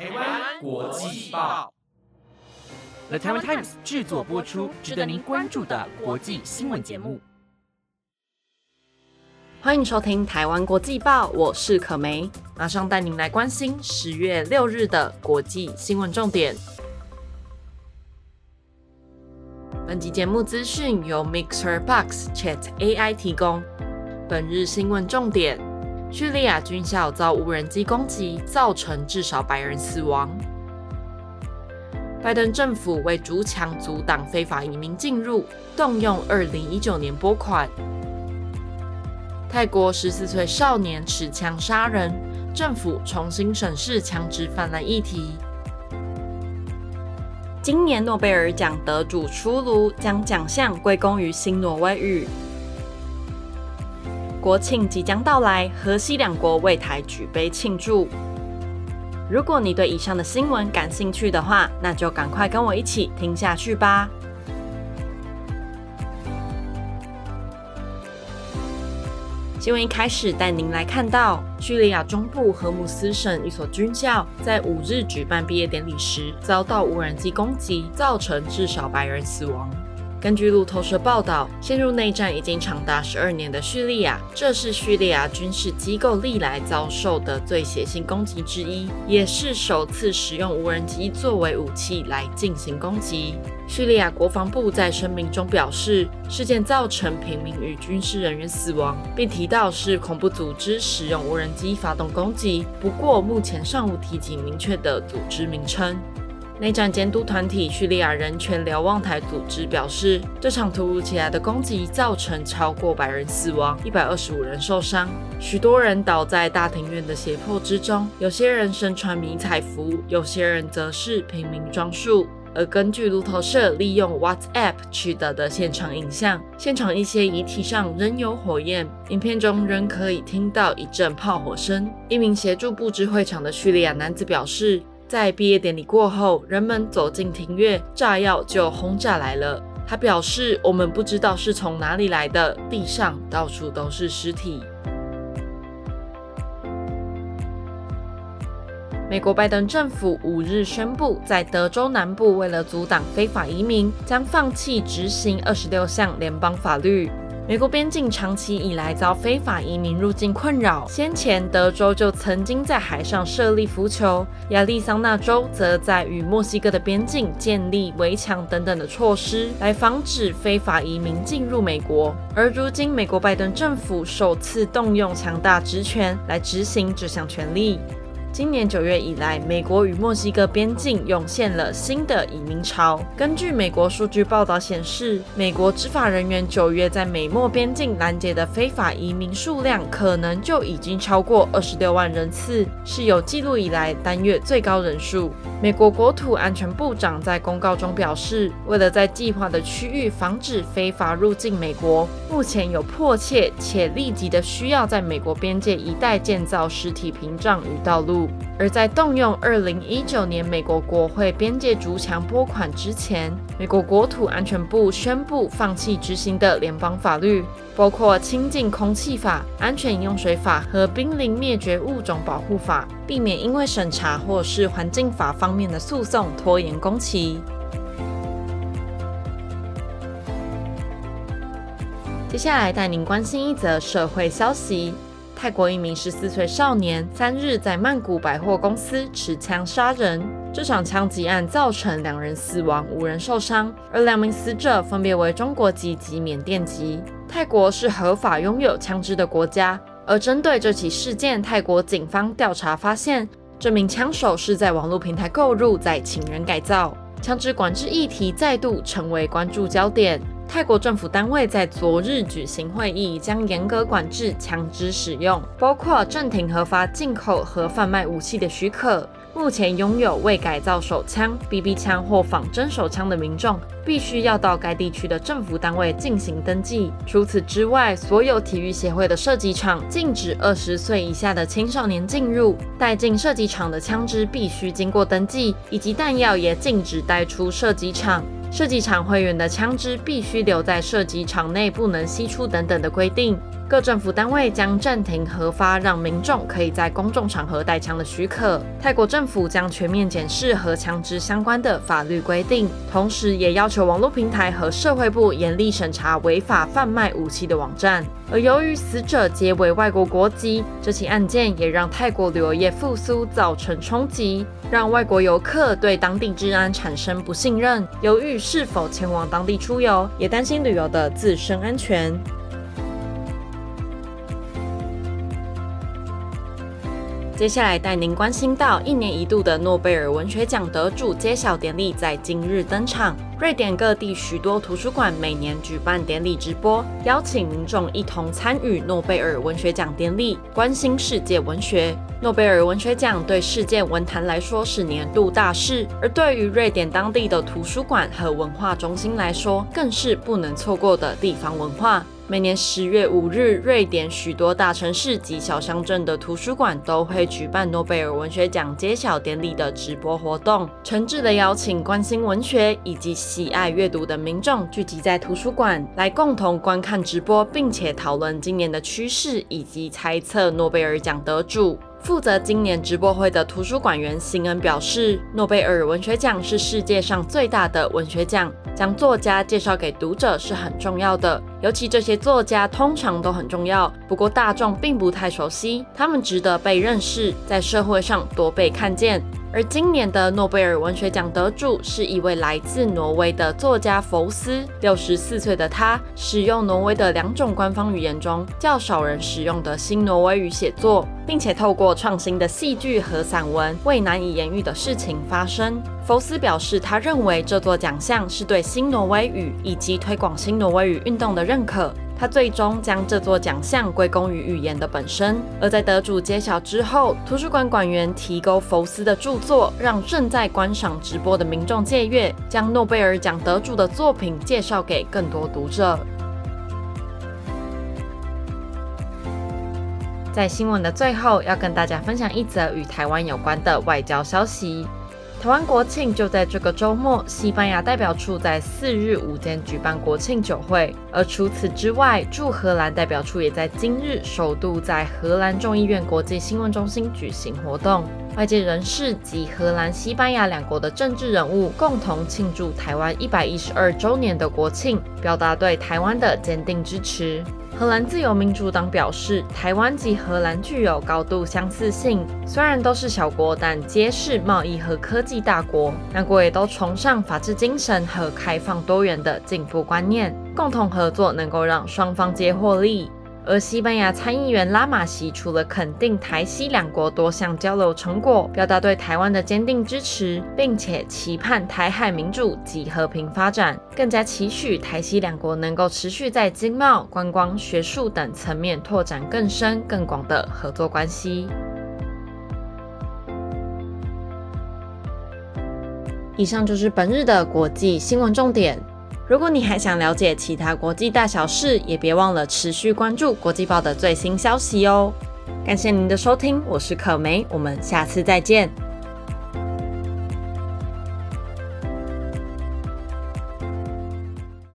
台湾国际报，The Taiwan Times 制作播出，值得您关注的国际新闻节目。欢迎收听《台湾国际报》，我是可梅，马上带您来关心十月六日的国际新闻重点。本集节目资讯由 Mixer Box Chat AI 提供。本日新闻重点：叙利亚军校遭无人机攻击，造成至少百人死亡。拜登政府为逐强阻挡非法移民进入，动用二零一九年拨款。泰国十四岁少年持枪杀人，政府重新审视枪支泛滥议题。今年诺贝尔奖得主出炉，将奖项归功于新挪威语。国庆即将到来，河西两国为台举杯庆祝。如果你对以上的新闻感兴趣的话，那就赶快跟我一起听下去吧。新闻一开始带您来看到，叙利亚中部荷姆斯省一所军校在五日举办毕业典礼时遭到无人机攻击，造成至少百人死亡。根据路透社报道，陷入内战已经长达十二年的叙利亚，这是叙利亚军事机构历来遭受的最血腥攻击之一，也是首次使用无人机作为武器来进行攻击。叙利亚国防部在声明中表示，事件造成平民与军事人员死亡，并提到是恐怖组织使用无人机发动攻击。不过，目前尚无提及明确的组织名称。内战监督团体叙利亚人权瞭望台组织表示，这场突如其来的攻击造成超过百人死亡，一百二十五人受伤，许多人倒在大庭院的胁迫之中，有些人身穿迷彩服，有些人则是平民装束。而根据路透社利用 WhatsApp 取得的现场影像，现场一些遗体上仍有火焰，影片中仍可以听到一阵炮火声。一名协助布置会场的叙利亚男子表示。在毕业典礼过后，人们走进庭院，炸药就轰炸来了。他表示：“我们不知道是从哪里来的，地上到处都是尸体。”美国拜登政府五日宣布，在德州南部为了阻挡非法移民，将放弃执行二十六项联邦法律。美国边境长期以来遭非法移民入境困扰。先前，德州就曾经在海上设立浮球，亚利桑那州则在与墨西哥的边境建立围墙等等的措施，来防止非法移民进入美国。而如今，美国拜登政府首次动用强大职权来执行这项权利。今年九月以来，美国与墨西哥边境涌现了新的移民潮。根据美国数据报道显示，美国执法人员九月在美墨边境拦截的非法移民数量，可能就已经超过二十六万人次，是有记录以来单月最高人数。美国国土安全部长在公告中表示，为了在计划的区域防止非法入境美国，目前有迫切且立即的需要在美国边界一带建造实体屏障与道路。而在动用二零一九年美国国会边界逐墙拨款之前，美国国土安全部宣布放弃执行的联邦法律，包括清净空气法、安全饮用水法和濒临灭绝物种保护法，避免因为审查或是环境法方面的诉讼拖延工期。接下来带您关心一则社会消息。泰国一名十四岁少年三日在曼谷百货公司持枪杀人，这场枪击案造成两人死亡，五人受伤，而两名死者分别为中国籍及缅甸籍。泰国是合法拥有枪支的国家，而针对这起事件，泰国警方调查发现，这名枪手是在网络平台购入，再请人改造。枪支管制议题再度成为关注焦点。泰国政府单位在昨日举行会议，将严格管制枪支使用，包括暂停核发进口和贩卖武器的许可。目前拥有未改造手枪、BB 枪或仿真手枪的民众，必须要到该地区的政府单位进行登记。除此之外，所有体育协会的射击场禁止二十岁以下的青少年进入。带进射击场的枪支必须经过登记，以及弹药也禁止带出射击场。射击场会员的枪支必须留在射击场内，不能吸出等等的规定。各政府单位将暂停核发让民众可以在公众场合带枪的许可。泰国政府将全面检视和枪支相关的法律规定，同时也要求网络平台和社会部严厉审查违法贩卖武器的网站。而由于死者皆为外国国籍，这起案件也让泰国旅游业复苏造成冲击，让外国游客对当地治安产生不信任，犹豫是否前往当地出游，也担心旅游的自身安全。接下来带您关心到一年一度的诺贝尔文学奖得主揭晓典礼在今日登场。瑞典各地许多图书馆每年举办典礼直播，邀请民众一同参与诺贝尔文学奖典礼，关心世界文学。诺贝尔文学奖对世界文坛来说是年度大事，而对于瑞典当地的图书馆和文化中心来说，更是不能错过的地方文化。每年十月五日，瑞典许多大城市及小乡镇的图书馆都会举办诺贝尔文学奖揭晓典礼的直播活动，诚挚的邀请关心文学以及喜爱阅读的民众聚集在图书馆，来共同观看直播，并且讨论今年的趋势以及猜测诺贝尔奖得主。负责今年直播会的图书馆员辛恩表示，诺贝尔文学奖是世界上最大的文学奖，将作家介绍给读者是很重要的，尤其这些作家通常都很重要，不过大众并不太熟悉，他们值得被认识，在社会上多被看见。而今年的诺贝尔文学奖得主是一位来自挪威的作家福斯。六十四岁的他使用挪威的两种官方语言中较少人使用的新挪威语写作，并且透过创新的戏剧和散文为难以言喻的事情发声。福斯表示，他认为这座奖项是对新挪威语以及推广新挪威语运动的认可。他最终将这座奖项归功于语言的本身。而在得主揭晓之后，图书馆馆员提供福斯的著作，让正在观赏直播的民众借阅，将诺贝尔奖得主的作品介绍给更多读者。在新闻的最后，要跟大家分享一则与台湾有关的外交消息。台湾国庆就在这个周末，西班牙代表处在四日午间举办国庆酒会。而除此之外，驻荷兰代表处也在今日首度在荷兰众议院国际新闻中心举行活动。外界人士及荷兰、西班牙两国的政治人物共同庆祝台湾一百一十二周年的国庆，表达对台湾的坚定支持。荷兰自由民主党表示，台湾及荷兰具有高度相似性，虽然都是小国，但皆是贸易和科技大国。两国也都崇尚法治精神和开放多元的进步观念，共同合作能够让双方皆获利。而西班牙参议员拉马西除了肯定台西两国多项交流成果，表达对台湾的坚定支持，并且期盼台海民主及和平发展，更加期许台西两国能够持续在经贸、观光、学术等层面拓展更深更广的合作关系。以上就是本日的国际新闻重点。如果你还想了解其他国际大小事，也别忘了持续关注国际报的最新消息哦。感谢您的收听，我是可梅，我们下次再见。